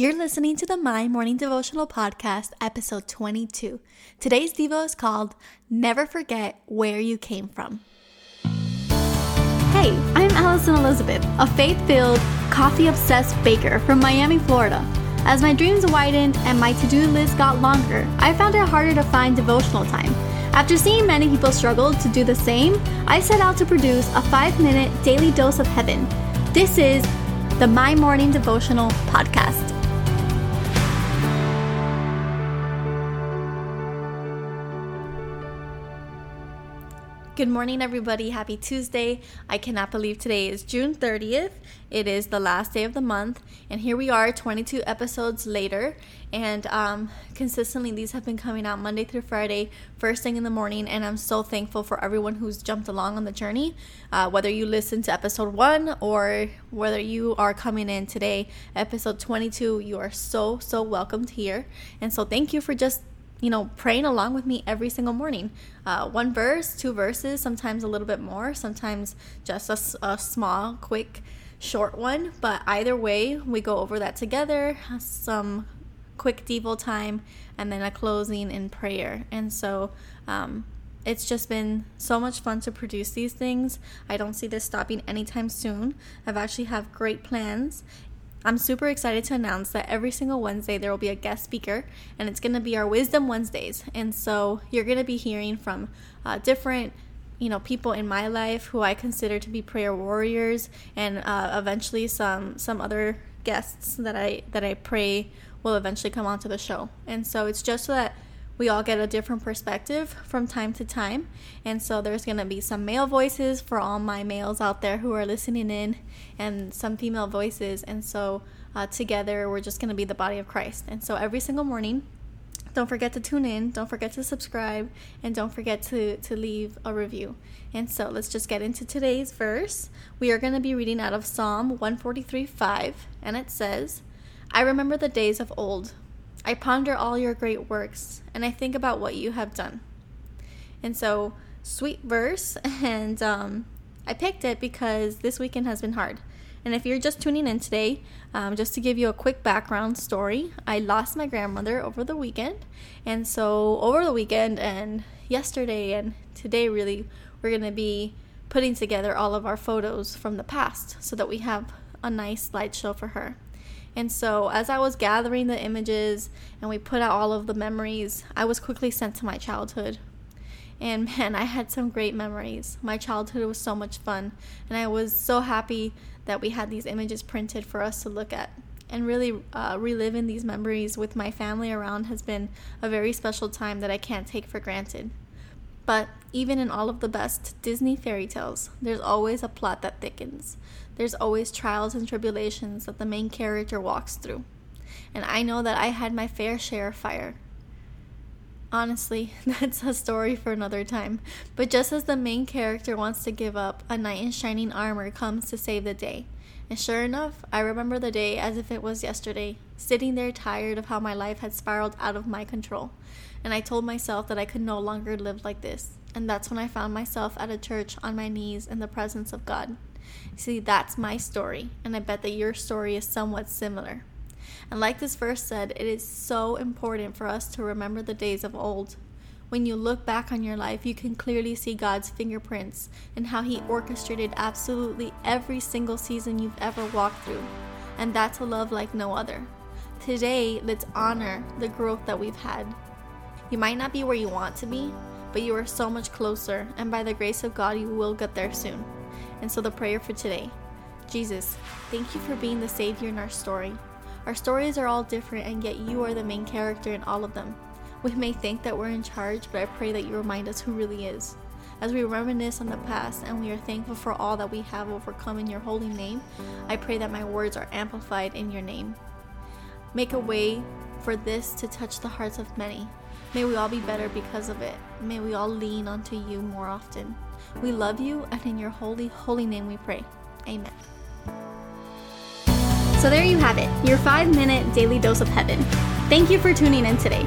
You're listening to the My Morning Devotional Podcast, episode 22. Today's Devo is called Never Forget Where You Came From. Hey, I'm Alison Elizabeth, a faith filled, coffee obsessed baker from Miami, Florida. As my dreams widened and my to do list got longer, I found it harder to find devotional time. After seeing many people struggle to do the same, I set out to produce a five minute daily dose of heaven. This is the My Morning Devotional Podcast. Good morning, everybody. Happy Tuesday. I cannot believe today is June 30th. It is the last day of the month, and here we are 22 episodes later. And um, consistently, these have been coming out Monday through Friday, first thing in the morning. And I'm so thankful for everyone who's jumped along on the journey. Uh, whether you listen to episode one or whether you are coming in today, episode 22, you are so, so welcomed here. And so, thank you for just you know, praying along with me every single morning. Uh, one verse, two verses, sometimes a little bit more, sometimes just a, a small, quick, short one. But either way, we go over that together, some quick devo time, and then a closing in prayer. And so, um, it's just been so much fun to produce these things. I don't see this stopping anytime soon. I've actually have great plans I'm super excited to announce that every single Wednesday there will be a guest speaker, and it's going to be our Wisdom Wednesdays. And so you're going to be hearing from uh, different you know people in my life who I consider to be prayer warriors, and uh, eventually some some other guests that I that I pray will eventually come onto the show. And so it's just so that we all get a different perspective from time to time. And so there's going to be some male voices for all my males out there who are listening in, and some female voices. And so uh, together, we're just going to be the body of Christ. And so every single morning, don't forget to tune in, don't forget to subscribe, and don't forget to, to leave a review. And so let's just get into today's verse. We are going to be reading out of Psalm 143 5, and it says, I remember the days of old I ponder all your great works and I think about what you have done. And so, sweet verse, and um, I picked it because this weekend has been hard. And if you're just tuning in today, um, just to give you a quick background story, I lost my grandmother over the weekend. And so, over the weekend and yesterday and today, really, we're going to be putting together all of our photos from the past so that we have a nice slideshow for her. And so, as I was gathering the images and we put out all of the memories, I was quickly sent to my childhood. And man, I had some great memories. My childhood was so much fun, and I was so happy that we had these images printed for us to look at. And really, uh, reliving these memories with my family around has been a very special time that I can't take for granted. But even in all of the best Disney fairy tales, there's always a plot that thickens. There's always trials and tribulations that the main character walks through. And I know that I had my fair share of fire. Honestly, that's a story for another time. But just as the main character wants to give up, a knight in shining armor comes to save the day. And sure enough, I remember the day as if it was yesterday, sitting there tired of how my life had spiraled out of my control. And I told myself that I could no longer live like this. And that's when I found myself at a church on my knees in the presence of God. See, that's my story, and I bet that your story is somewhat similar. And like this verse said, it is so important for us to remember the days of old when you look back on your life, you can clearly see God's fingerprints and how He orchestrated absolutely every single season you've ever walked through. And that's a love like no other. Today, let's honor the growth that we've had. You might not be where you want to be, but you are so much closer, and by the grace of God, you will get there soon. And so, the prayer for today Jesus, thank you for being the Savior in our story. Our stories are all different, and yet you are the main character in all of them. We may think that we're in charge, but I pray that you remind us who really is. As we reminisce on the past and we are thankful for all that we have overcome in your holy name, I pray that my words are amplified in your name. Make a way for this to touch the hearts of many. May we all be better because of it. May we all lean onto you more often. We love you, and in your holy, holy name we pray. Amen. So there you have it, your five minute daily dose of heaven. Thank you for tuning in today.